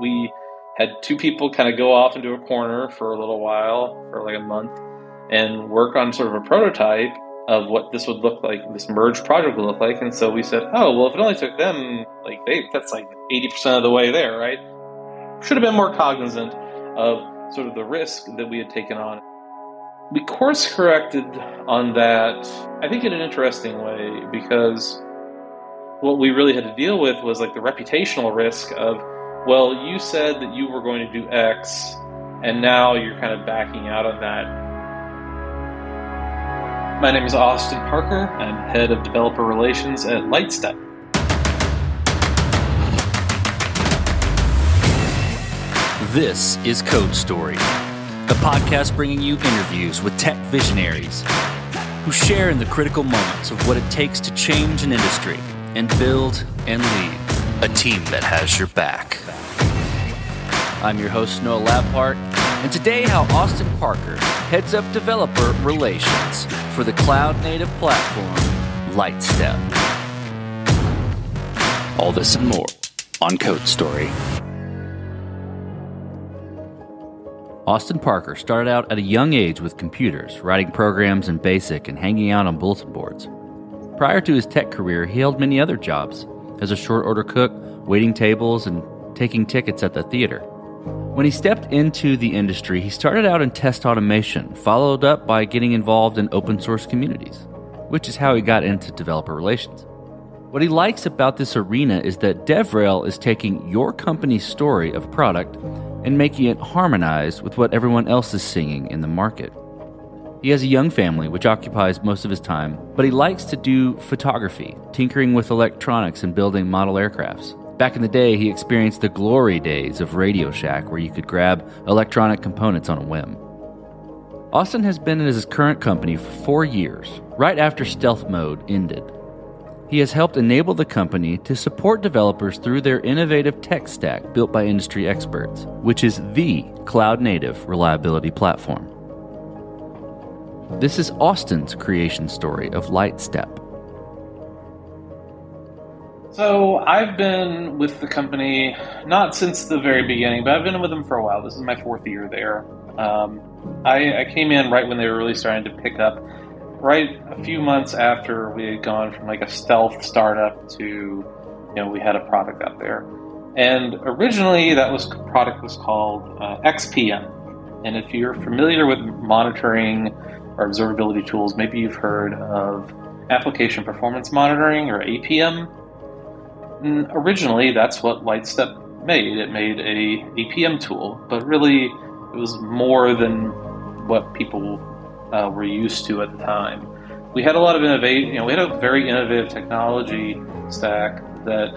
We had two people kind of go off into a corner for a little while, for like a month, and work on sort of a prototype of what this would look like, this merged project would look like. And so we said, oh, well, if it only took them, like, they, that's like 80% of the way there, right? Should have been more cognizant of sort of the risk that we had taken on. We course corrected on that, I think, in an interesting way, because what we really had to deal with was like the reputational risk of, well, you said that you were going to do X, and now you're kind of backing out on that my name is Austin Parker. I'm head of developer relations at Lightstep. This is Code Story, a podcast bringing you interviews with tech visionaries who share in the critical moments of what it takes to change an industry and build and lead a team that has your back. I'm your host, Noah Labhart, and today, how Austin Parker heads up developer relations for the cloud native platform Lightstep. All this and more on Code Story. Austin Parker started out at a young age with computers, writing programs in BASIC and hanging out on bulletin boards. Prior to his tech career, he held many other jobs as a short order cook, waiting tables, and taking tickets at the theater. When he stepped into the industry, he started out in test automation, followed up by getting involved in open source communities, which is how he got into developer relations. What he likes about this arena is that DevRel is taking your company's story of product and making it harmonized with what everyone else is singing in the market. He has a young family, which occupies most of his time, but he likes to do photography, tinkering with electronics, and building model aircrafts. Back in the day, he experienced the glory days of Radio Shack, where you could grab electronic components on a whim. Austin has been in his current company for four years, right after stealth mode ended. He has helped enable the company to support developers through their innovative tech stack built by industry experts, which is the cloud native reliability platform. This is Austin's creation story of Lightstep. So I've been with the company not since the very beginning, but I've been with them for a while. This is my fourth year there. Um, I, I, came in right when they were really starting to pick up, right a few months after we had gone from like a stealth startup to, you know, we had a product out there. And originally, that was product was called uh, XPM. And if you're familiar with monitoring or observability tools, maybe you've heard of application performance monitoring or APM. And originally, that's what Lightstep made. It made a APM tool, but really, it was more than what people uh, were used to at the time. We had a lot of innovate. You know, we had a very innovative technology stack that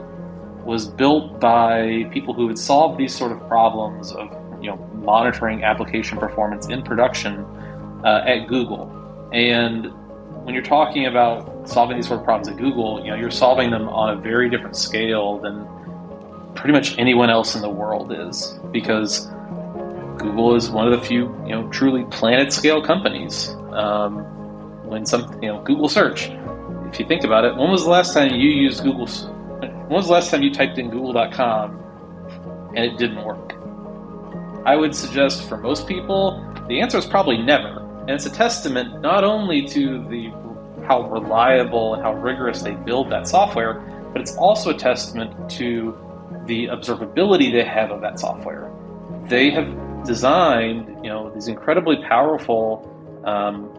was built by people who had solved these sort of problems of you know monitoring application performance in production uh, at Google. And when you're talking about solving these sort of problems at Google, you know, you're solving them on a very different scale than pretty much anyone else in the world is because Google is one of the few, you know, truly planet scale companies. Um, when some, you know, Google search, if you think about it, when was the last time you used Google? When was the last time you typed in google.com and it didn't work? I would suggest for most people, the answer is probably never. And it's a testament not only to the how reliable and how rigorous they build that software, but it's also a testament to the observability they have of that software. They have designed, you know, these incredibly powerful um,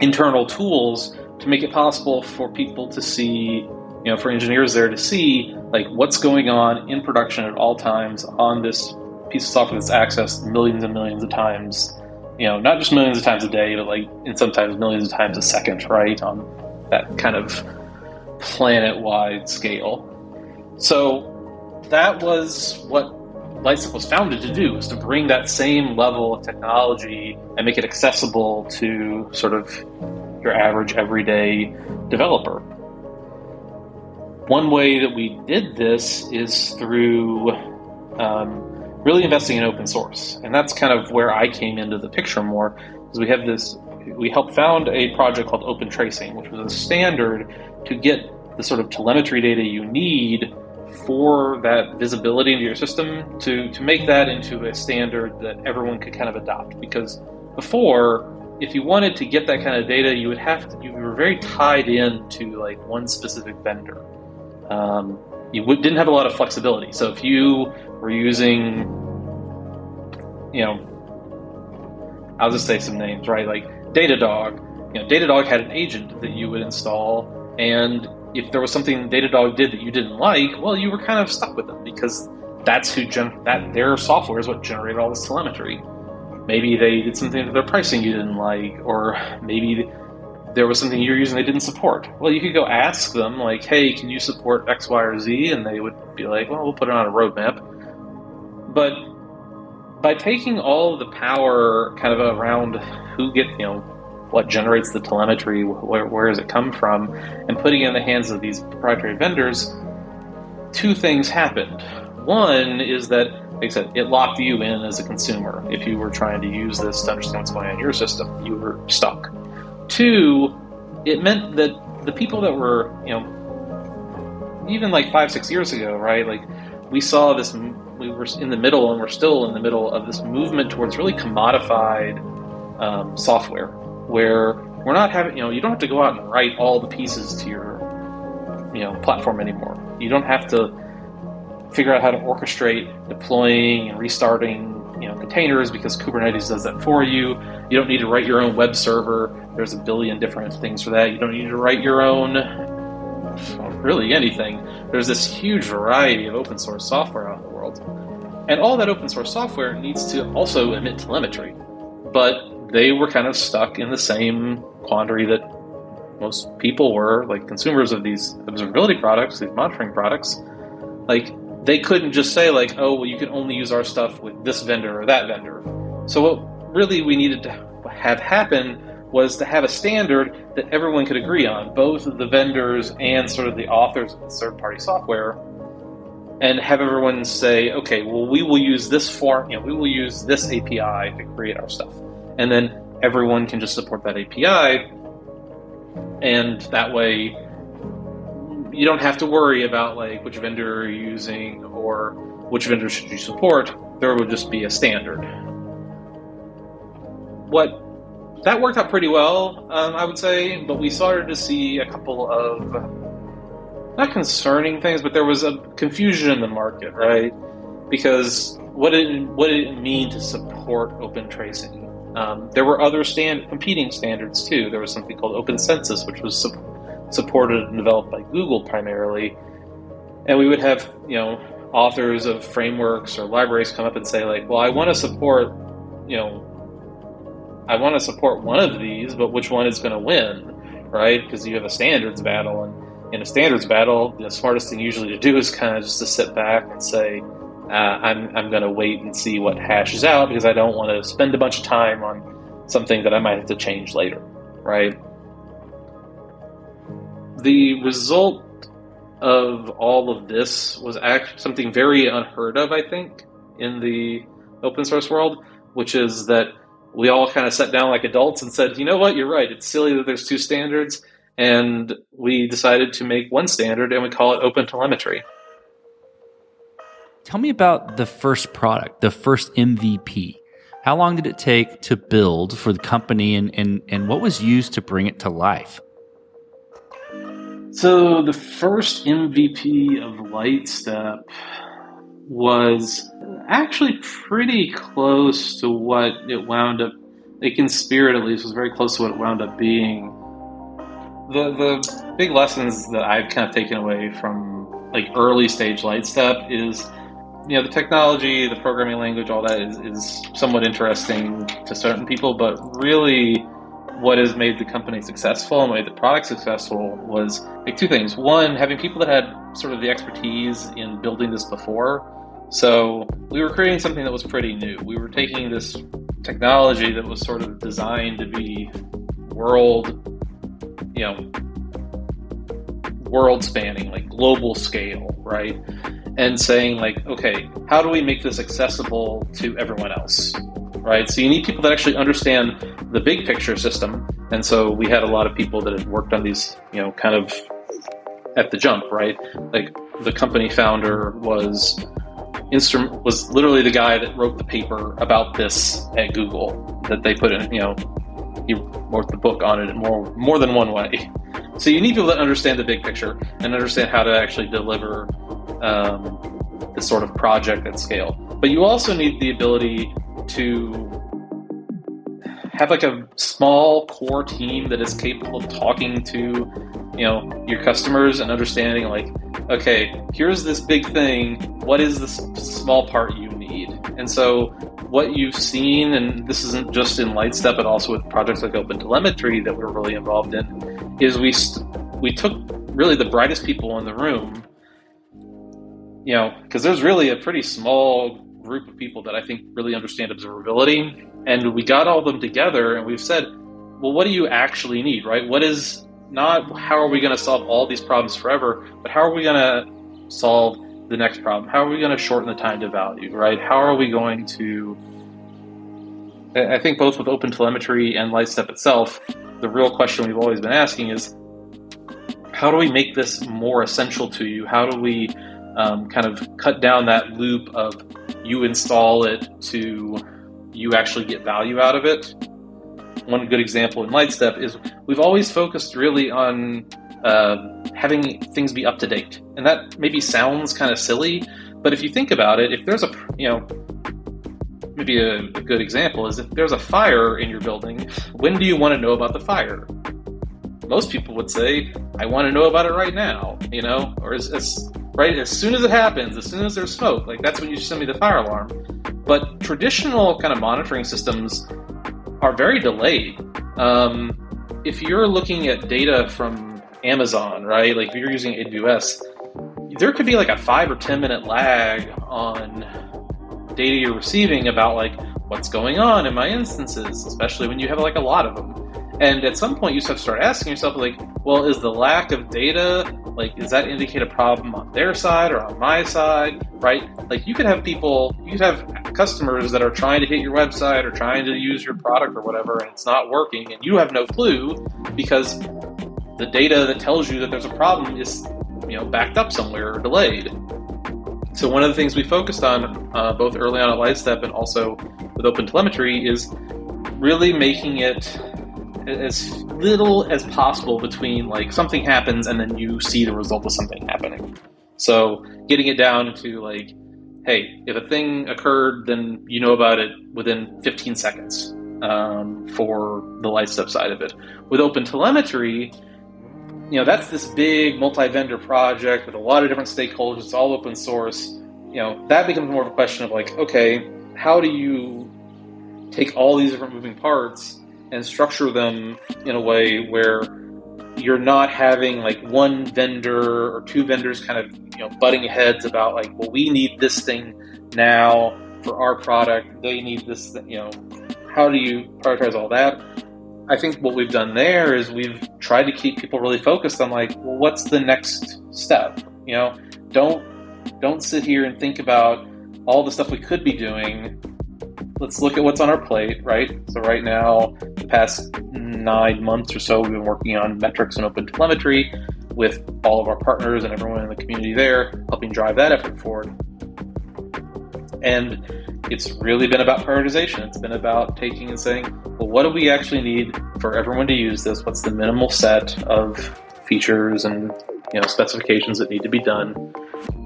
internal tools to make it possible for people to see, you know, for engineers there to see like what's going on in production at all times on this piece of software that's accessed millions and millions of times you know, not just millions of times a day, but like, and sometimes millions of times a second, right? On that kind of planet wide scale. So that was what Lightstep was founded to do, is to bring that same level of technology and make it accessible to sort of your average everyday developer. One way that we did this is through um, really investing in open source. And that's kind of where I came into the picture more, because we have this, we helped found a project called Open Tracing, which was a standard to get the sort of telemetry data you need for that visibility into your system to, to make that into a standard that everyone could kind of adopt. Because before, if you wanted to get that kind of data, you would have to, you were very tied in to like one specific vendor. Um, you didn't have a lot of flexibility. So if you were using, you know, I'll just say some names, right? Like Datadog. You know, Datadog had an agent that you would install, and if there was something Datadog did that you didn't like, well, you were kind of stuck with them because that's who gen- that their software is what generated all this telemetry. Maybe they did something to their pricing you didn't like, or maybe there was something you're using they didn't support. Well, you could go ask them, like, hey, can you support X, Y, or Z? And they would be like, well, we'll put it on a roadmap. But by taking all of the power kind of around who get, you know, what generates the telemetry, where, where does it come from, and putting it in the hands of these proprietary vendors, two things happened. One is that, like I said, it locked you in as a consumer. If you were trying to use this to understand what's going on in your system, you were stuck. Two, it meant that the people that were, you know, even like five, six years ago, right? Like we saw this, we were in the middle, and we're still in the middle of this movement towards really commodified um, software, where we're not having, you know, you don't have to go out and write all the pieces to your, you know, platform anymore. You don't have to figure out how to orchestrate deploying and restarting you know containers because Kubernetes does that for you. You don't need to write your own web server. There's a billion different things for that. You don't need to write your own really anything. There's this huge variety of open source software out world. And all that open source software needs to also emit telemetry. But they were kind of stuck in the same quandary that most people were, like consumers of these observability products, these monitoring products. Like they couldn't just say like, oh, well, you can only use our stuff with this vendor or that vendor. So what really we needed to have happen was to have a standard that everyone could agree on, both the vendors and sort of the authors of the third-party software, and have everyone say, okay, well, we will use this form, you know, we will use this API to create our stuff, and then everyone can just support that API, and that way you don't have to worry about like which vendor you're using or which vendor should you support. There would just be a standard. What that worked out pretty well, um, I would say, but we started to see a couple of not concerning things, but there was a confusion in the market, right? Because what did what did it mean to support open tracing? Um, there were other stand competing standards too. There was something called Open Census, which was supported and developed by Google primarily. And we would have, you know, authors of frameworks or libraries come up and say, like, well, I want to support, you know, I want to support one of these, but which one is going to win, right? Because you have a standards battle, and in a standards battle, the smartest thing usually to do is kind of just to sit back and say, uh, I'm, I'm going to wait and see what hashes out because I don't want to spend a bunch of time on something that I might have to change later, right? the result of all of this was actually something very unheard of, I think, in the open source world, which is that we all kind of sat down like adults and said, you know what, you're right. It's silly that there's two standards. And we decided to make one standard and we call it Open Telemetry. Tell me about the first product, the first MVP. How long did it take to build for the company and, and, and what was used to bring it to life? So the first MVP of Lightstep was actually pretty close to what it wound up. Like in spirit, at least, was very close to what it wound up being. The the big lessons that I've kind of taken away from like early stage Lightstep is, you know, the technology, the programming language, all that is, is somewhat interesting to certain people, but really what has made the company successful and made the product successful was like two things. One, having people that had sort of the expertise in building this before. So we were creating something that was pretty new. We were taking this technology that was sort of designed to be world, you know, world spanning, like global scale, right? And saying like, okay, how do we make this accessible to everyone else? right? So you need people that actually understand the big picture system. And so we had a lot of people that had worked on these, you know, kind of at the jump, right? Like the company founder, was instrument was literally the guy that wrote the paper about this at Google that they put in. You know, he wrote the book on it more more than one way. So you need people that understand the big picture and understand how to actually deliver um, this sort of project at scale. But you also need the ability to have like a small core team that is capable of talking to you know your customers and understanding like okay here's this big thing what is this small part you need and so what you've seen and this isn't just in lightstep but also with projects like open telemetry that we're really involved in is we st- we took really the brightest people in the room you know because there's really a pretty small group of people that i think really understand observability and we got all of them together and we've said well what do you actually need right? What is not how are we going to solve all these problems forever but how are we going to solve the next problem. How are we going to shorten the time to value right? How are we going to i think both with open telemetry and lightstep itself the real question we've always been asking is how do we make this more essential to you? How do we um, kind of cut down that loop of you install it to you actually get value out of it. One good example in Lightstep is we've always focused really on uh, having things be up to date, and that maybe sounds kind of silly, but if you think about it, if there's a you know maybe a, a good example is if there's a fire in your building, when do you want to know about the fire? Most people would say, "I want to know about it right now," you know, or as, as right as soon as it happens, as soon as there's smoke, like that's when you send me the fire alarm. But traditional kind of monitoring systems are very delayed. Um, if you're looking at data from Amazon, right, like if you're using AWS, there could be like a five or 10 minute lag on data you're receiving about like what's going on in my instances, especially when you have like a lot of them. And at some point, you have to start asking yourself, like, well, is the lack of data, like, does that indicate a problem on their side or on my side, right? Like, you could have people, you could have customers that are trying to hit your website or trying to use your product or whatever, and it's not working, and you have no clue because the data that tells you that there's a problem is, you know, backed up somewhere or delayed. So one of the things we focused on, uh, both early on at Lightstep and also with Open Telemetry, is really making it as little as possible between like something happens and then you see the result of something happening. So getting it down to like, hey, if a thing occurred, then you know about it within 15 seconds um, for the Lightstep side of it. With Open Telemetry, you know that's this big multi-vendor project with a lot of different stakeholders. It's all open source. You know that becomes more of a question of like, okay, how do you take all these different moving parts and structure them in a way where you're not having like one vendor or two vendors kind of you know butting heads about like well we need this thing now for our product they need this you know how do you prioritize all that i think what we've done there is we've tried to keep people really focused on like well what's the next step you know don't don't sit here and think about all the stuff we could be doing let's look at what's on our plate, right? So right now, the past nine months or so, we've been working on metrics and open telemetry with all of our partners and everyone in the community there, helping drive that effort forward. And it's really been about prioritization. It's been about taking and saying, well, what do we actually need for everyone to use this? What's the minimal set of features and you know specifications that need to be done?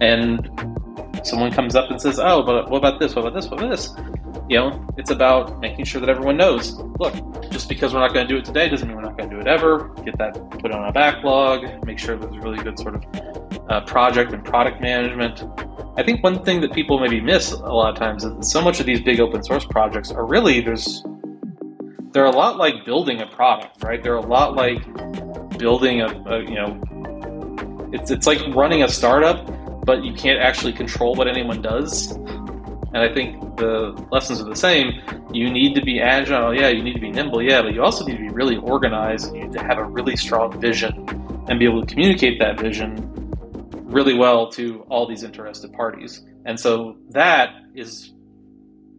And someone comes up and says, "Oh, but what about this? What about this? What about this?" You know, it's about making sure that everyone knows. Look, just because we're not going to do it today doesn't mean we're not going to do it ever. Get that put on a backlog. Make sure there's really good sort of uh, project and product management. I think one thing that people maybe miss a lot of times is that so much of these big open source projects are really there's they're a lot like building a product, right? They're a lot like building a, a you know it's it's like running a startup but you can't actually control what anyone does. And I think the lessons are the same. You need to be agile, yeah, you need to be nimble, yeah, but you also need to be really organized. And you need to have a really strong vision and be able to communicate that vision really well to all these interested parties. And so that is,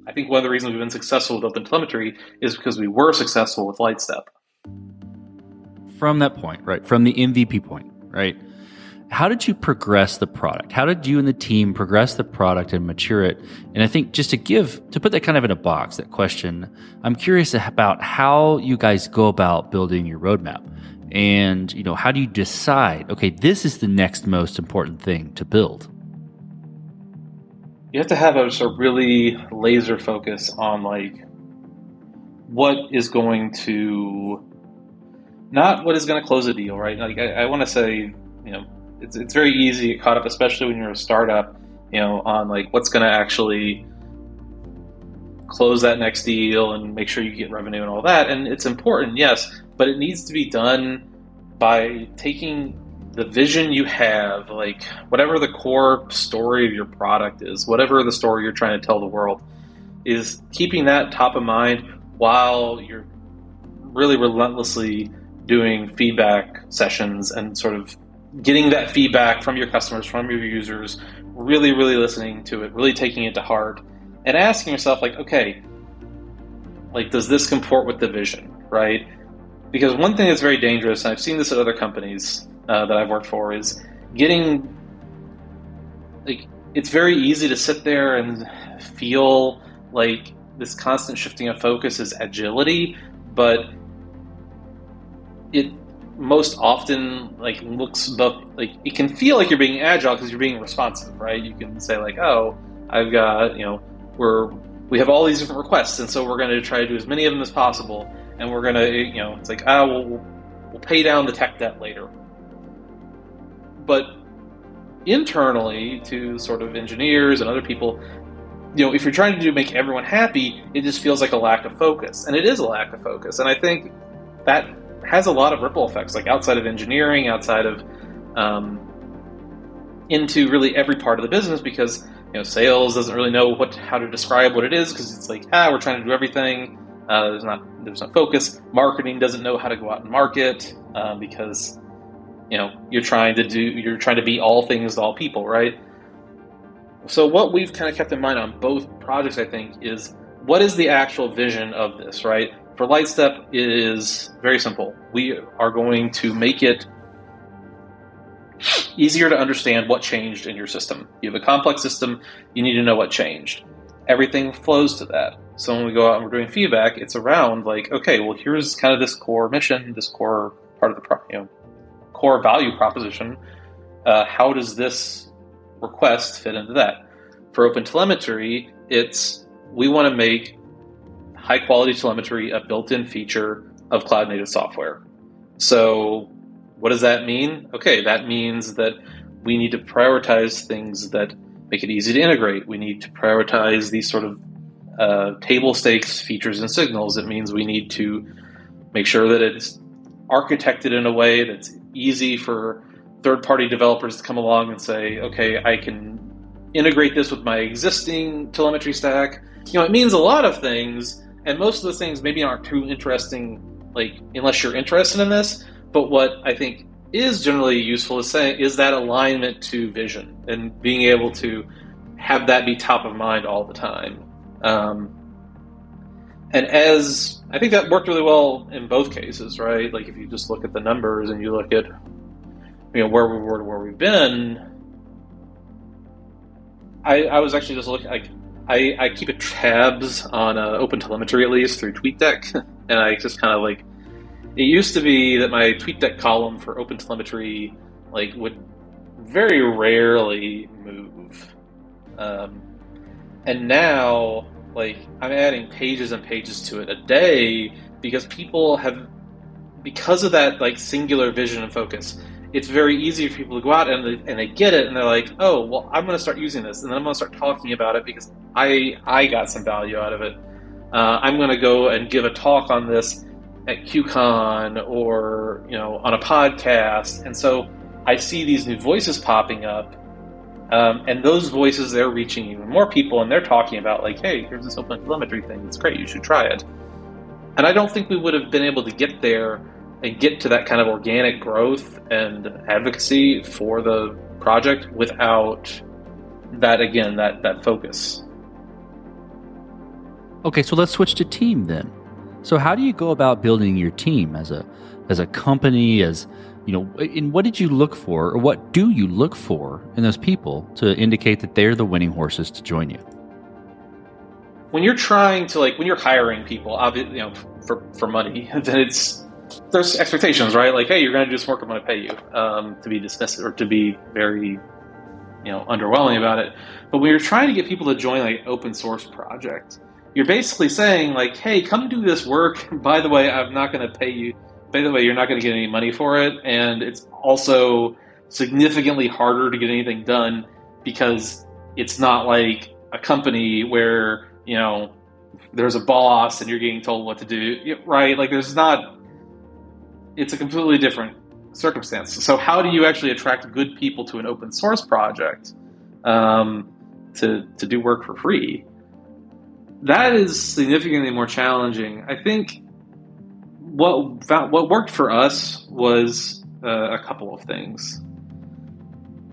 I think, one of the reasons we've been successful with Open Telemetry is because we were successful with Lightstep. From that point, right, from the MVP point, right, how did you progress the product? How did you and the team progress the product and mature it? And I think just to give, to put that kind of in a box, that question, I'm curious about how you guys go about building your roadmap. And, you know, how do you decide, okay, this is the next most important thing to build? You have to have a, a really laser focus on like what is going to not what is going to close a deal, right? Like I, I want to say, you know, it's it's very easy to get caught up, especially when you're a startup, you know, on like what's going to actually close that next deal and make sure you get revenue and all that. And it's important, yes, but it needs to be done by taking the vision you have, like whatever the core story of your product is, whatever the story you're trying to tell the world, is keeping that top of mind while you're really relentlessly doing feedback sessions and sort of getting that feedback from your customers, from your users, really, really listening to it, really taking it to heart, and asking yourself, like, okay, like, does this comport with the vision, right? Because one thing that's very dangerous, and I've seen this at other companies uh, that I've worked for, is getting like it's very easy to sit there and feel like this constant shifting of focus is agility, but it most often like looks both like it can feel like you're being agile because you're being responsive, right? You can say like, oh, I've got you know we're we have all these different requests, and so we're going to try to do as many of them as possible, and we're going to you know it's like ah oh, we'll we'll pay down the tech debt later, but internally to sort of engineers and other people you know if you're trying to do make everyone happy it just feels like a lack of focus and it is a lack of focus and i think that has a lot of ripple effects, like outside of engineering, outside of um, into really every part of the business, because you know sales doesn't really know what how to describe what it is because it's like ah we're trying to do everything. Uh, there's not there's no focus. Marketing doesn't know how to go out and market uh, because you know you're trying to do you're trying to be all things to all people, right? So what we've kind of kept in mind on both projects, I think, is what is the actual vision of this, right? For Lightstep, is very simple. We are going to make it easier to understand what changed in your system. You have a complex system, you need to know what changed. Everything flows to that. So when we go out and we're doing feedback, it's around like, okay, well, here's kind of this core mission, this core part of the you know, core value proposition. Uh, how does this request fit into that? For Open Telemetry, it's we want to make high quality telemetry a built in feature of cloud native software. So, what does that mean? Okay, that means that we need to prioritize things that make it easy to integrate. We need to prioritize these sort of uh, table stakes features and signals. It means we need to make sure that it's architected in a way that's easy for third party developers to come along and say, okay, I can integrate this with my existing telemetry stack. You know, it means a lot of things, and most of the things maybe aren't too interesting, like unless you're interested in this. But what I think is generally useful is saying is that alignment to vision and being able to have that be top of mind all the time. Um, and as I think that worked really well in both cases, right? Like if you just look at the numbers and you look at you know where we were to where we've been. I, I was actually just looking like I, I keep a tabs on uh, Open Telemetry at least through TweetDeck, and I just kind of like. It used to be that my TweetDeck column for Open Telemetry like would very rarely move, um, and now like I'm adding pages and pages to it a day because people have because of that like singular vision and focus it's very easy for people to go out and they, and they get it and they're like, oh, well, I'm going to start using this and then I'm going to start talking about it because I I got some value out of it. Uh, I'm going to go and give a talk on this at QCon or you know on a podcast, and so I see these new voices popping up, um, and those voices they're reaching even more people, and they're talking about like, hey, here's this open telemetry thing. It's great. You should try it. And I don't think we would have been able to get there and get to that kind of organic growth and advocacy for the project without that again that that focus okay so let's switch to team then so how do you go about building your team as a as a company as You know, and what did you look for, or what do you look for in those people to indicate that they're the winning horses to join you? When you're trying to like when you're hiring people, obviously, you know, for for money, then it's there's expectations, right? Like, hey, you're going to do this work, I'm going to pay you. Um, to be dismissive or to be very, you know, underwhelming about it. But when you're trying to get people to join like open source project, you're basically saying like, hey, come do this work. By the way, I'm not going to pay you. By the way, you're not going to get any money for it, and it's also significantly harder to get anything done because it's not like a company where you know there's a boss and you're getting told what to do, right? Like there's not. It's a completely different circumstance. So how do you actually attract good people to an open source project um, to to do work for free? that is significantly more challenging. I think what what worked for us was uh, a couple of things.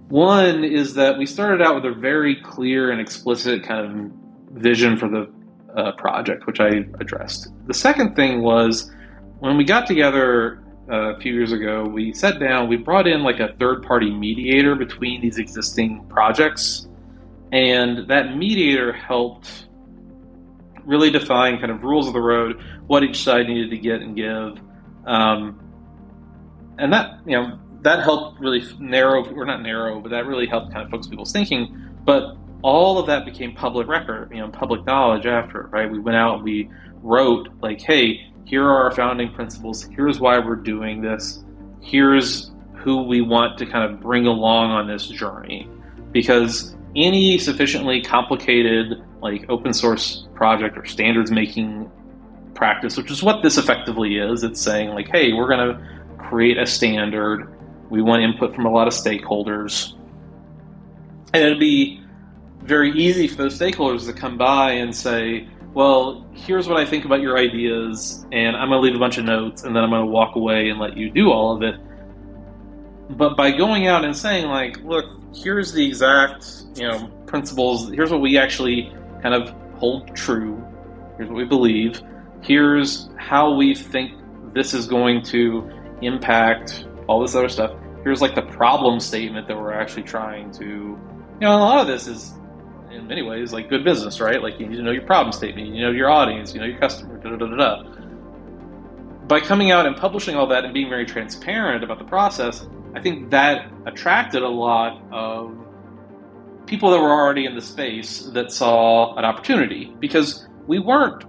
One is that we started out with a very clear and explicit kind of vision for the uh, project, which I addressed. The second thing was when we got together uh, a few years ago, we sat down, we brought in like a third party mediator between these existing projects, and that mediator helped really define kind of rules of the road, what each side needed to get and give, um, and that you know that helped really narrow, or not narrow, but that really helped kind of focus people's thinking. But all of that became public record, you know, public knowledge after, right? We went out and we wrote like, hey, here are our founding principles. Here's why we're doing this. Here's who we want to kind of bring along on this journey. Because any sufficiently complicated like open source project or standards making practice, which is what this effectively is. It's saying like, hey, we're going to create a standard. We want input from a lot of stakeholders, and it'd be very easy for those stakeholders to come by and say, well, here's what I think about your ideas, and I'm going to leave a bunch of notes, and then I'm going to walk away and let you do all of it. But by going out and saying, like, look, here's the exact, you know, principles, here's what we actually kind of hold true. Here's what we believe. Here's how we think this is going to impact all this other stuff. Here's like the problem statement that we're actually trying to. You know, a lot of this is, in many ways, like good business, right? Like you need to know your problem statement, you know your audience, you know your customer, da da da da. By coming out and publishing all that and being very transparent about the process, I think that attracted a lot of people that were already in the space that saw an opportunity because we weren't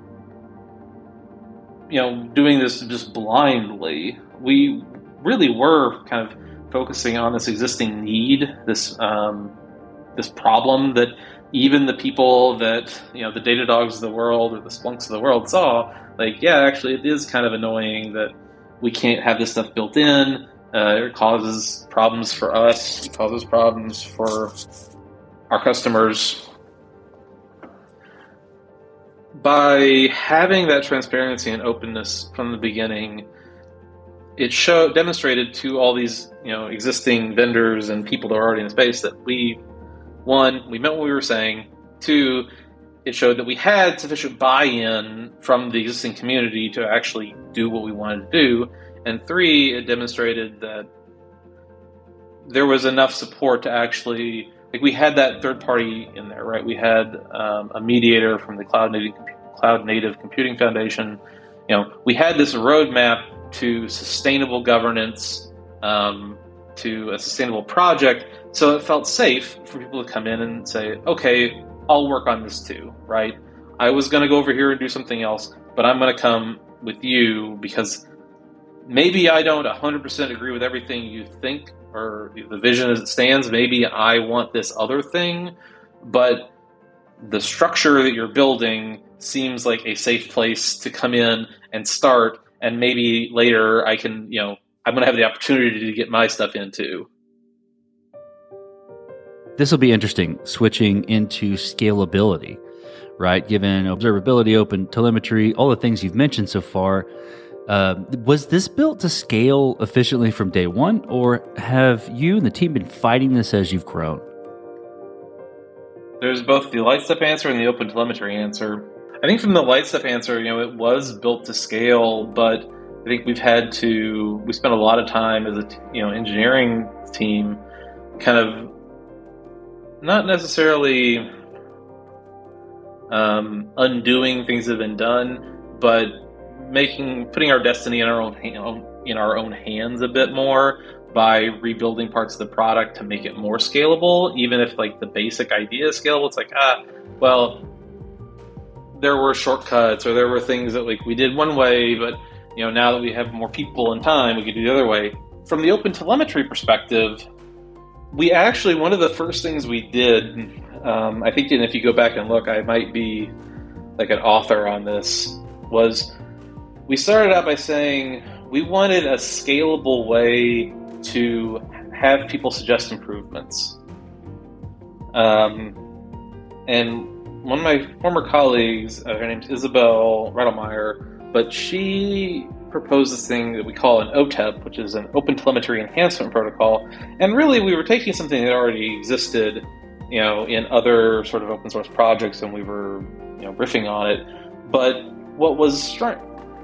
you know doing this just blindly we really were kind of focusing on this existing need this um, this problem that even the people that you know the Datadogs of the world or the Splunks of the world saw like yeah actually it is kind of annoying that we can't have this stuff built in. Uh, it causes problems for us it causes problems for our customers. By having that transparency and openness from the beginning it showed demonstrated to all these you know existing vendors and people that are already in the space that we one we meant what we were saying two it showed that we had sufficient buy-in from the existing community to actually do what we wanted to do and three it demonstrated that there was enough support to actually like we had that third party in there, right? We had um, a mediator from the Cloud Native Cloud Native Computing Foundation. You know, we had this roadmap to sustainable governance, um, to a sustainable project. So it felt safe for people to come in and say, "Okay, I'll work on this too." Right? I was going to go over here and do something else, but I'm going to come with you because maybe I don't 100% agree with everything you think or the vision as it stands. Maybe I want this other thing, but the structure that you're building seems like a safe place to come in and start. And maybe later I can, you know, I'm going to have the opportunity to get my stuff into. This will be interesting switching into scalability, right? Given observability, open telemetry, all the things you've mentioned so far uh, was this built to scale efficiently from day one, or have you and the team been fighting this as you've grown? There's both the Lightstep answer and the open telemetry answer. I think from the Lightstep answer, you know, it was built to scale, but I think we've had to we spent a lot of time as a you know engineering team, kind of not necessarily um, undoing things that have been done, but making putting our destiny in our own in our own hands a bit more by rebuilding parts of the product to make it more scalable. Even if like the basic idea is scalable, it's like ah, well, there were shortcuts or there were things that like we did one way, but you know now that we have more people and time, we could do the other way. From the open telemetry perspective, we actually one of the first things we did. Um, I think, and if you go back and look, I might be like an author on this. Was we started out by saying we wanted a scalable way to have people suggest improvements. Um, and one of my former colleagues, uh, her name's Isobel Redelmeier, but she proposed this thing that we call an OTEP, which is an Open Telemetry Enhancement Protocol. And really, we were taking something that already existed, you know, in other sort of open source projects, and we were, you know, riffing on it. But what was strange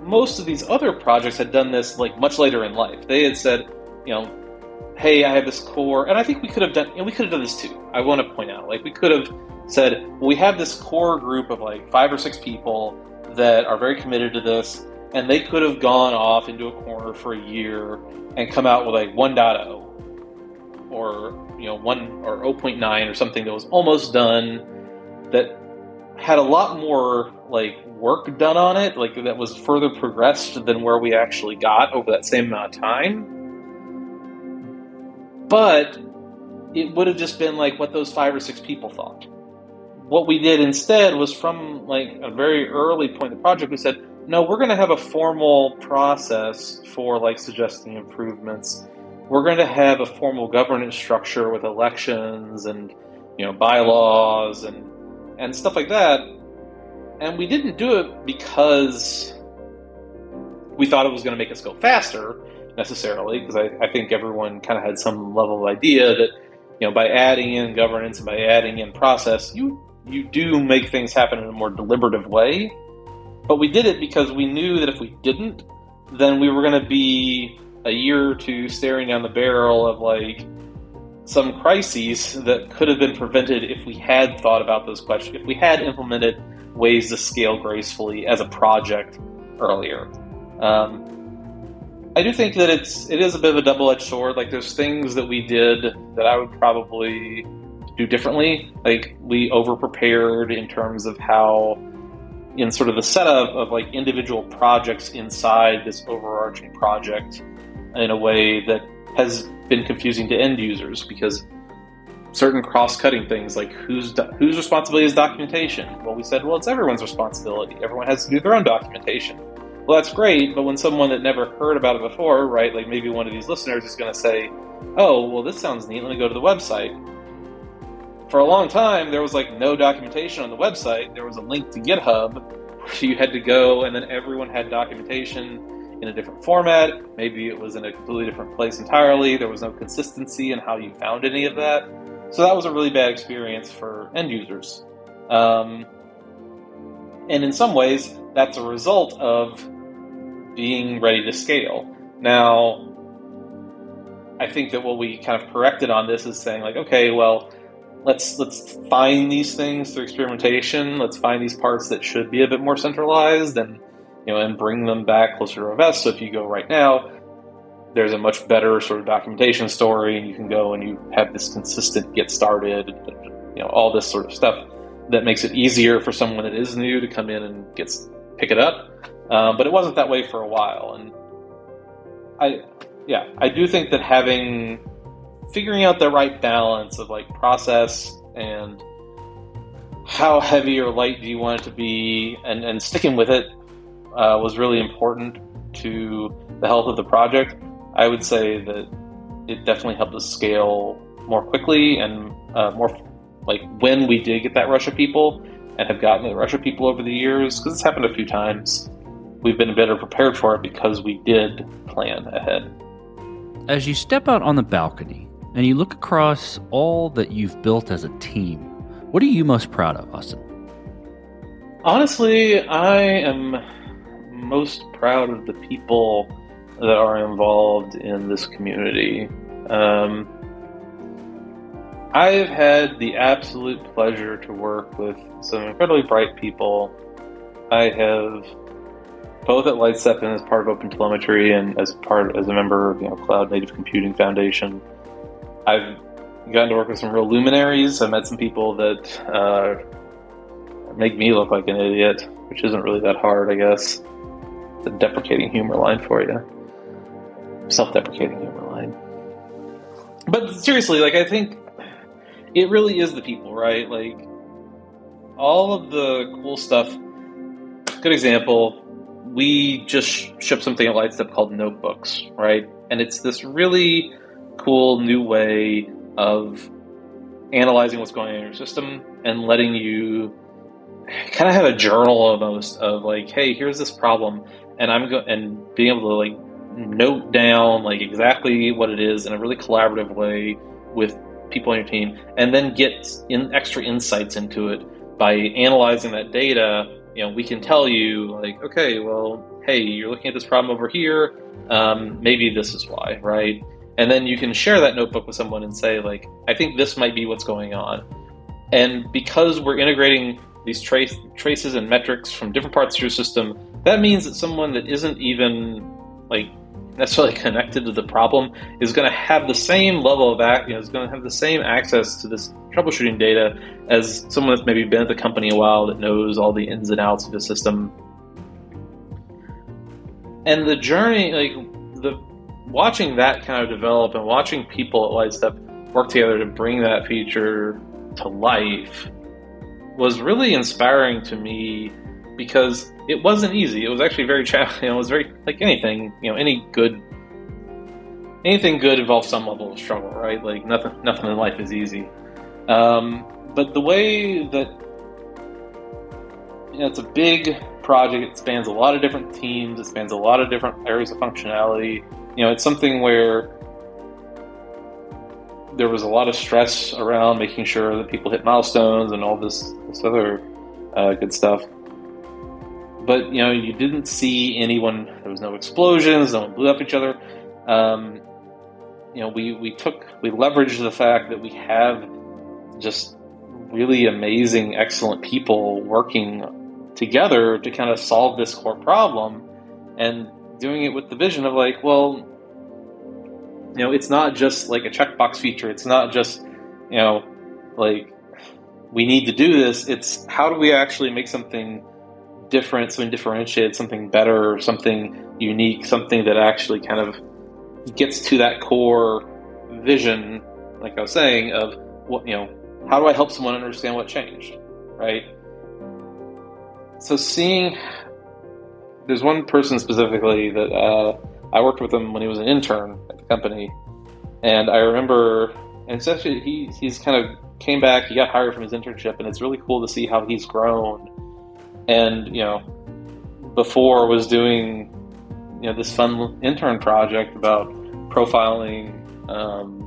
most of these other projects had done this like much later in life. They had said, you know, hey, I have this core, and I think we could have done, know, we could have done this too. I want to point out, like, we could have said, well, we have this core group of like five or six people that are very committed to this, and they could have gone off into a corner for a year and come out with like 1.0 or you know 1 or 0.9 or something that was almost done that had a lot more like work done on it, like that was further progressed than where we actually got over that same amount of time. But it would have just been like what those five or six people thought. What we did instead was from like a very early point in the project, we said, no, we're going to have a formal process for like suggesting improvements. We're going to have a formal governance structure with elections and you know bylaws and and stuff like that and we didn't do it because we thought it was going to make us go faster necessarily, because I, I think everyone kind of had some level of idea that you know by adding in governance and by adding in process, you you do make things happen in a more deliberative way. But we did it because we knew that if we didn't, then we were going to be a year or two staring down the barrel of like some crises that could have been prevented if we had thought about those questions, if we had implemented ways to scale gracefully as a project earlier. Um, I do think that it's it is a bit of a double edged sword. Like there's things that we did that I would probably do differently. Like we over prepared in terms of how in sort of the setup of like individual projects inside this overarching project in a way that has been confusing to end users because certain cross-cutting things like whose whose responsibility is documentation. Well, we said, well, it's everyone's responsibility. Everyone has to do their own documentation. Well, that's great, but when someone that never heard about it before, right, like maybe one of these listeners is going to say, "Oh, well, this sounds neat. Let me go to the website." For a long time, there was like no documentation on the website. There was a link to GitHub where you had to go, and then everyone had documentation in a different format. Maybe it was in a completely different place entirely. There was no consistency in how you found any of that. So that was a really bad experience for end users. Um, and in some ways, that's a result of being ready to scale. Now, I think that what we kind of corrected on this is saying like, okay, well, let's let's find these things through experimentation. Let's find these parts that should be a bit more centralized, and you know, and bring them back closer to OS. So if you go right now, there's a much better sort of documentation story, and you can go and you have this consistent get started, you know, all this sort of stuff that makes it easier for someone that is new to come in and get pick it up. Um, but it wasn't that way for a while, and I, yeah, I do think that having figuring out the right balance of like process and how heavy or light do you want it to be, and, and sticking with it uh, was really important to the health of the project. I would say that it definitely helped us scale more quickly and uh, more like when we did get that rush of people and have gotten the rush of people over the years, because it's happened a few times, we've been better prepared for it because we did plan ahead. As you step out on the balcony and you look across all that you've built as a team, what are you most proud of, Austin? Honestly, I am most proud of the people that are involved in this community. Um, I've had the absolute pleasure to work with some incredibly bright people. I have both at Lightstep and as part of OpenTelemetry and as part as a member of you know Cloud Native Computing Foundation. I've gotten to work with some real luminaries. I met some people that uh, make me look like an idiot, which isn't really that hard, I guess. A deprecating humor line for you. Self-deprecating humor line. But seriously, like I think it really is the people, right? Like all of the cool stuff. Good example. We just shipped something at Lightstep called Notebooks, right? And it's this really cool new way of analyzing what's going on in your system and letting you kind of have a journal almost of like, hey, here's this problem, and I'm going and being able to like note down like exactly what it is in a really collaborative way with people on your team, and then get in extra insights into it by analyzing that data. You know, we can tell you like, okay, well, hey, you're looking at this problem over here. Um, maybe this is why, right? And then you can share that notebook with someone and say like, I think this might be what's going on. And because we're integrating these trace, traces and metrics from different parts of your system, that means that someone that isn't even like necessarily connected to the problem is going to have the same level of act, you know, is going to have the same access to this troubleshooting data as someone that's maybe been at the company a while that knows all the ins and outs of the system. And the journey, like the watching that kind of develop and watching people at Lightstep work together to bring that feature to life was really inspiring to me because it wasn't easy. It was actually very challenging. It was very like anything. You know, any good anything good involves some level of struggle, right? Like nothing nothing in life is easy. Um, but the way that you know, it's a big project. It spans a lot of different teams. It spans a lot of different areas of functionality. You know, it's something where there was a lot of stress around making sure that people hit milestones and all this this other uh, good stuff. But you know, you didn't see anyone. There was no explosions. No one blew up each other. Um, you know, we we took we leveraged the fact that we have just really amazing, excellent people working together to kind of solve this core problem, and doing it with the vision of like, well, you know, it's not just like a checkbox feature. It's not just, you know, like we need to do this. It's how do we actually make something different, something differentiated, something better, something unique, something that actually kind of gets to that core vision, like I was saying, of what, you know, how do I help someone understand what changed, right? So seeing, there's one person specifically that uh, I worked with him when he was an intern at the company, and I remember, and especially he he's kind of came back. He got hired from his internship, and it's really cool to see how he's grown. And you know, before was doing you know this fun intern project about profiling um,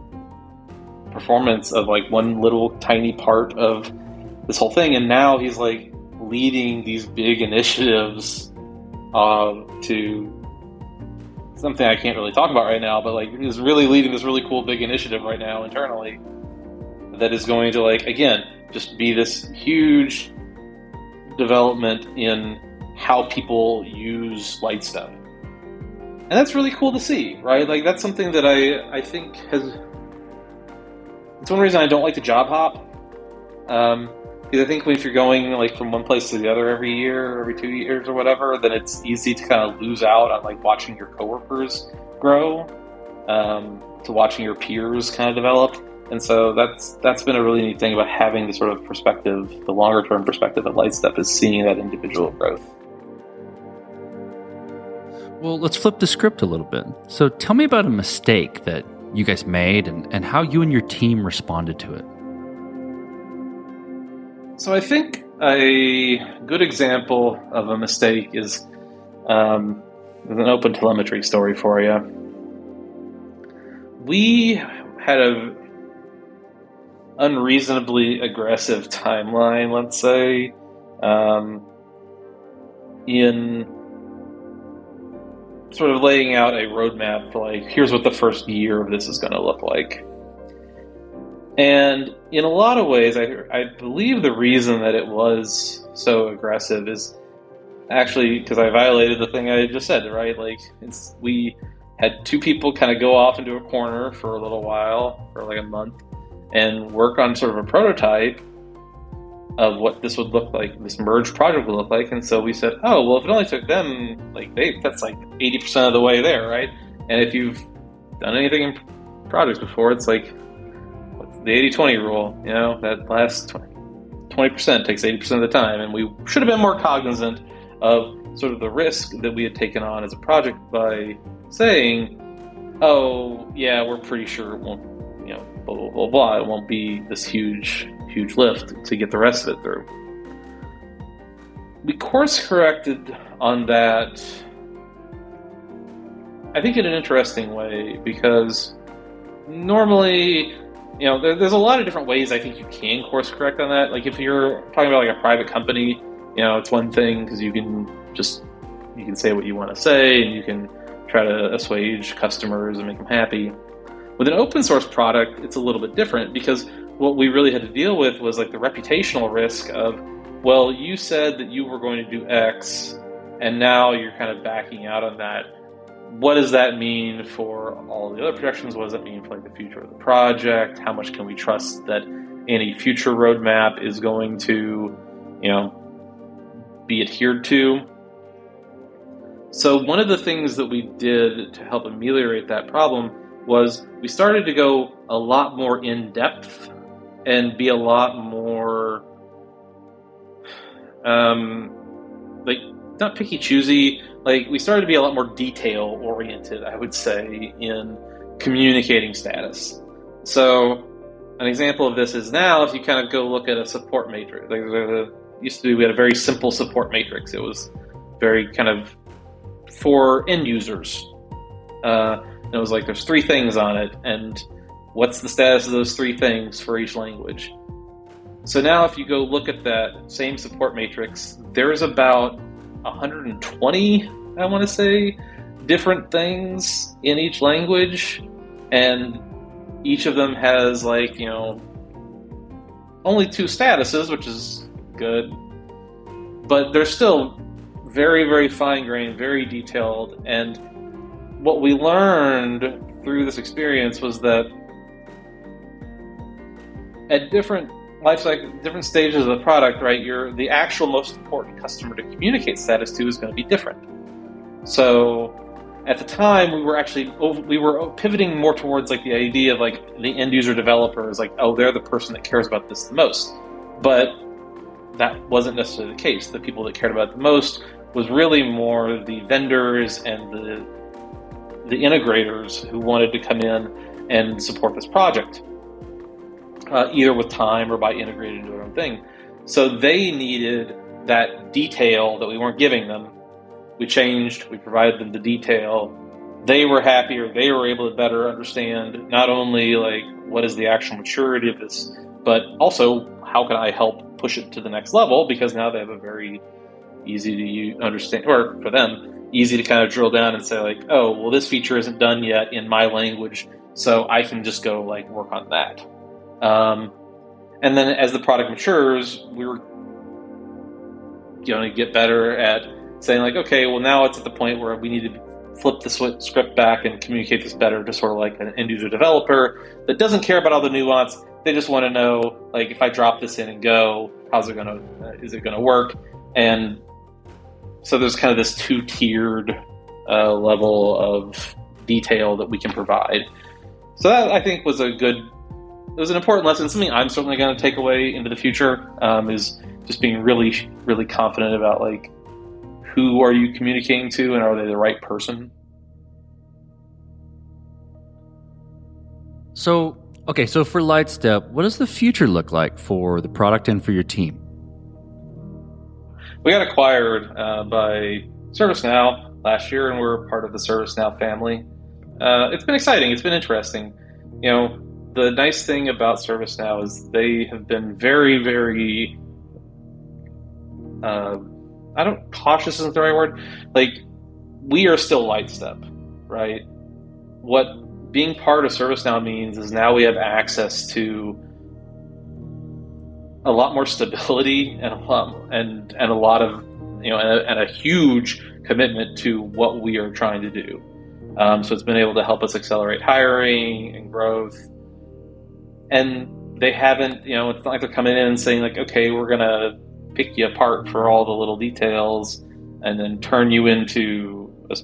performance of like one little tiny part of this whole thing, and now he's like leading these big initiatives uh, to something I can't really talk about right now, but like is really leading this really cool big initiative right now internally that is going to like again just be this huge development in how people use Lightstep. And that's really cool to see, right? Like that's something that I I think has it's one reason I don't like to job hop. Um, because I think if you're going like from one place to the other every year, every two years or whatever, then it's easy to kind of lose out on like watching your coworkers grow, um, to watching your peers kind of develop. And so that's that's been a really neat thing about having the sort of perspective, the longer term perspective of Lightstep is seeing that individual growth. Well, let's flip the script a little bit. So tell me about a mistake that you guys made and, and how you and your team responded to it. So I think a good example of a mistake is um, an open telemetry story for you. We had a unreasonably aggressive timeline, let's say, um, in sort of laying out a roadmap for like, here's what the first year of this is going to look like. And in a lot of ways, I, I believe the reason that it was so aggressive is actually because I violated the thing I just said, right? Like, we had two people kind of go off into a corner for a little while, for like a month, and work on sort of a prototype of what this would look like, this merged project would look like. And so we said, oh, well, if it only took them, like, they, that's like 80% of the way there, right? And if you've done anything in projects before, it's like the 80 20 rule, you know, that last 20% takes 80% of the time. And we should have been more cognizant of sort of the risk that we had taken on as a project by saying, oh, yeah, we're pretty sure it won't, you know, blah, blah, blah, blah. It won't be this huge, huge lift to get the rest of it through. We course corrected on that, I think, in an interesting way because normally, you know, there, there's a lot of different ways I think you can course correct on that. Like if you're talking about like a private company, you know, it's one thing because you can just you can say what you want to say and you can try to assuage customers and make them happy. With an open source product, it's a little bit different because what we really had to deal with was like the reputational risk of, well, you said that you were going to do X, and now you're kind of backing out on that. What does that mean for all the other projections? What does that mean for like the future of the project? How much can we trust that any future roadmap is going to, you know, be adhered to? So, one of the things that we did to help ameliorate that problem was we started to go a lot more in depth and be a lot more, um, like, not picky choosy. Like, we started to be a lot more detail oriented, I would say, in communicating status. So, an example of this is now if you kind of go look at a support matrix, like, used to be we had a very simple support matrix. It was very kind of for end users. Uh, and it was like there's three things on it, and what's the status of those three things for each language? So now, if you go look at that same support matrix, there's about 120, I want to say, different things in each language, and each of them has like you know only two statuses, which is good, but they're still very, very fine grained, very detailed. And what we learned through this experience was that at different life cycle, different stages of the product, right, you're the actual most important customer to communicate status to is going to be different. So at the time we were actually we were pivoting more towards like the idea of like the end user developer is like oh they're the person that cares about this the most. But that wasn't necessarily the case. The people that cared about the most was really more the vendors and the the integrators who wanted to come in and support this project, uh, either with time or by integrating into their own thing. So they needed that detail that we weren't giving them. We changed, we provided them the detail. They were happier, they were able to better understand not only like what is the actual maturity of this, but also how can I help push it to the next level because now they have a very easy to understand, or for them, easy to kind of drill down and say like, oh, well, this feature isn't done yet in my language, so I can just go like work on that. Um, and then as the product matures, we were going to get better at saying like, okay, well, now it's at the point where we need to flip the script back and communicate this better to sort of like an end user developer that doesn't care about all the nuance. They just want to know, like, if I drop this in and go, how's it gonna, uh, is it gonna work? And so there's kind of this two tiered uh, level of detail that we can provide. So that I think was a good, it was an important lesson. Something I'm certainly going to take away into the future um, is just being really, really confident about like who are you communicating to and are they the right person. So okay, so for Lightstep, what does the future look like for the product and for your team? we got acquired uh, by ServiceNow last year, and we're part of the ServiceNow family. Uh, it's been exciting. It's been interesting. You know, the nice thing about ServiceNow is they have been very, very. Uh, I don't cautious isn't the right word. Like we are still Lightstep, right? What being part of ServiceNow means is now we have access to a lot more stability and a lot and and a lot of you know and a, and a huge commitment to what we are trying to do. Um, so it's been able to help us accelerate hiring and growth. And they haven't, you know, it's not like they're coming in and saying like, okay, we're gonna pick you apart for all the little details and then turn you into, a,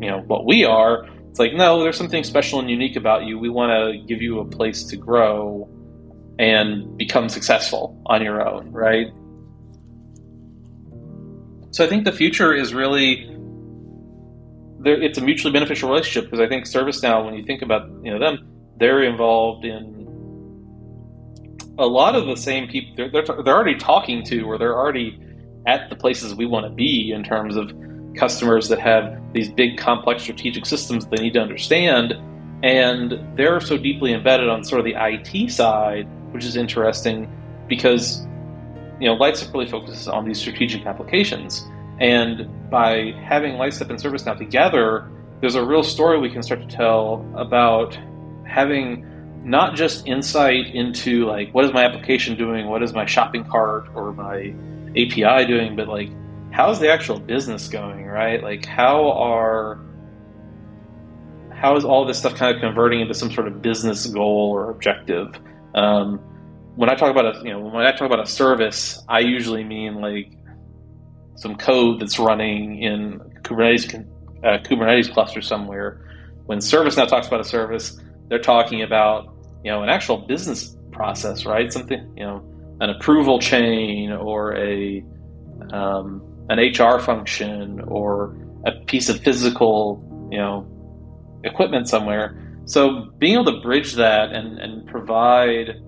you know, what we are. It's like, no, there's something special and unique about you. We want to give you a place to grow and become successful on your own, right? So I think the future is really there, it's a mutually beneficial relationship because I think ServiceNow, when you think about you know them, they're involved in a lot of the same people. They're, they're, they're already talking to, or they're already at the places we want to be in terms of customers that have these big, complex strategic systems they need to understand, and they're so deeply embedded on sort of the IT side, which is interesting because you know Lightstep really focuses on these strategic applications. And by having Lightstep and ServiceNow together, there's a real story we can start to tell about having not just insight into like what is my application doing, what is my shopping cart or my API doing, but like how's the actual business going, right? Like how are how is all this stuff kind of converting into some sort of business goal or objective? Um, when I talk about a you know when I talk about a service, I usually mean like some code that's running in Kubernetes uh, Kubernetes cluster somewhere. When ServiceNow talks about a service, they're talking about you know an actual business process, right? Something you know an approval chain or a um, an HR function or a piece of physical you know equipment somewhere. So being able to bridge that and, and provide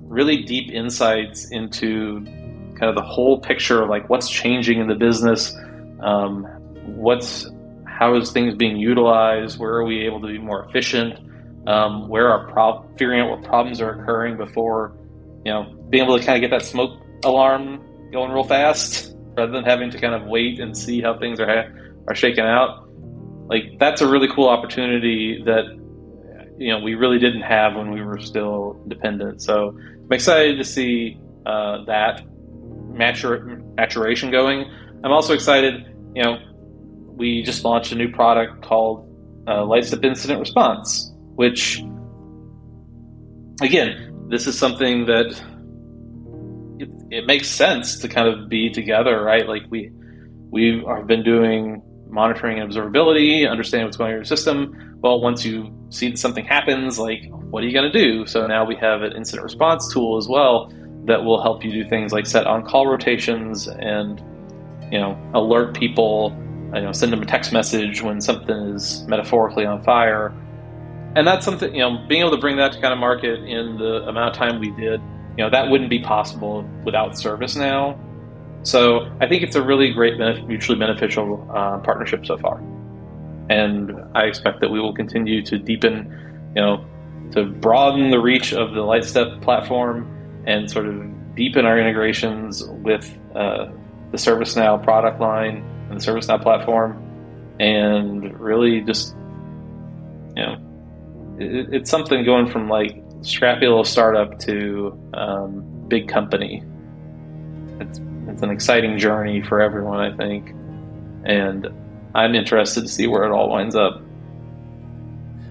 really deep insights into kind of the whole picture of like what's changing in the business, um, what's how is things being utilized, where are we able to be more efficient, um, where are prob- figuring out what problems are occurring before, you know, being able to kind of get that smoke alarm going real fast rather than having to kind of wait and see how things are ha- are shaken out. Like that's a really cool opportunity that you know we really didn't have when we were still dependent. So I'm excited to see uh, that matur- maturation going. I'm also excited. You know, we just launched a new product called uh, Lightstep Incident Response, which, again, this is something that it, it makes sense to kind of be together, right? Like we we have been doing monitoring and observability, understanding what's going on in your system. Well, once you see that something happens, like what are you going to do? So now we have an incident response tool as well that will help you do things like set on call rotations and you know alert people you know send them a text message when something is metaphorically on fire and that's something you know being able to bring that to kind of market in the amount of time we did you know that wouldn't be possible without ServiceNow so i think it's a really great mutually beneficial uh, partnership so far. And i expect that we will continue to deepen you know to broaden the reach of the lightstep platform and sort of deepen our integrations with uh, the ServiceNow product line and the ServiceNow platform, and really just you know it, it's something going from like scrappy little startup to um, big company. It's it's an exciting journey for everyone, I think, and I'm interested to see where it all winds up.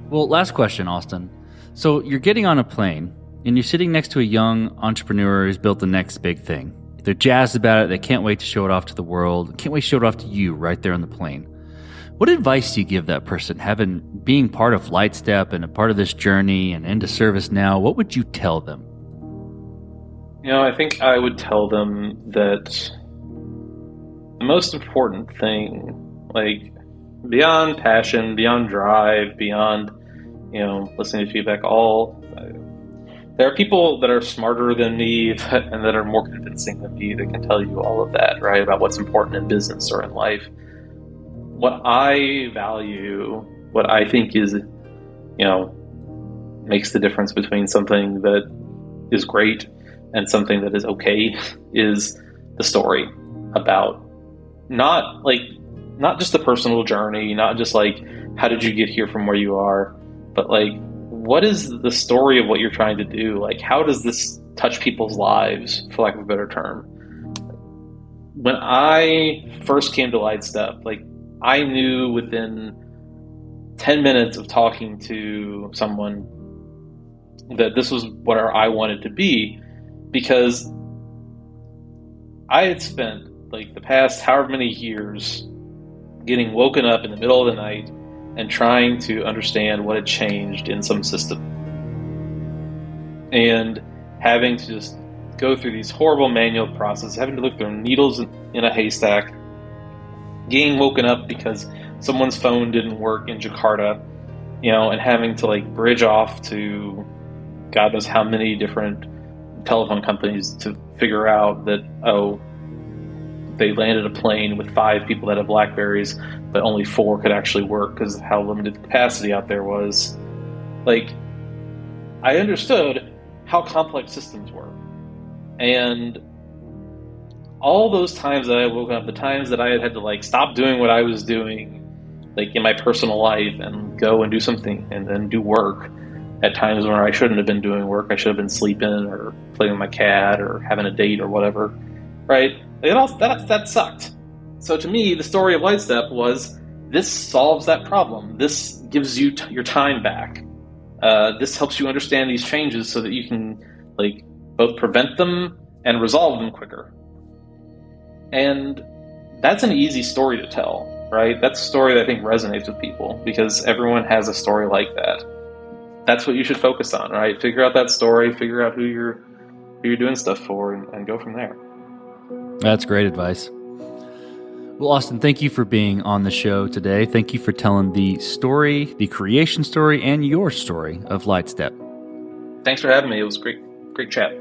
Well, last question, Austin. So you're getting on a plane and you're sitting next to a young entrepreneur who's built the next big thing. They're jazzed about it. They can't wait to show it off to the world. Can't wait to show it off to you right there on the plane. What advice do you give that person, having being part of Lightstep and a part of this journey and into ServiceNow? What would you tell them? You know, I think I would tell them that the most important thing, like beyond passion, beyond drive, beyond you know listening to feedback, all there are people that are smarter than me and that are more convincing than me that can tell you all of that, right? About what's important in business or in life. What I value, what I think is, you know, makes the difference between something that is great and something that is okay is the story about not like not just the personal journey, not just like how did you get here from where you are, but like what is the story of what you're trying to do? Like how does this touch people's lives, for lack of a better term? When I first came to Lightstep, like I knew within 10 minutes of talking to someone that this was what I wanted to be because I had spent like the past however many years getting woken up in the middle of the night and trying to understand what had changed in some system. And having to just go through these horrible manual processes, having to look through needles in a haystack, getting woken up because someone's phone didn't work in Jakarta, you know, and having to like bridge off to God knows how many different telephone companies to figure out that, oh, they landed a plane with five people that had Blackberries, but only four could actually work because of how limited the capacity out there was. Like, I understood how complex systems were. And all those times that I woke up, the times that I had had to like stop doing what I was doing, like in my personal life, and go and do something and then do work at times when I shouldn't have been doing work. I should have been sleeping or playing with my cat or having a date or whatever, right? It all, that, that sucked. So to me, the story of Lightstep was this solves that problem. This gives you t- your time back. Uh, this helps you understand these changes so that you can like both prevent them and resolve them quicker. And that's an easy story to tell, right? That's a story that I think resonates with people because everyone has a story like that. That's what you should focus on, right? Figure out that story, figure out who you're who you're doing stuff for, and, and go from there. That's great advice. Well, Austin, thank you for being on the show today. Thank you for telling the story, the creation story, and your story of Lightstep. Thanks for having me. It was great, great chat.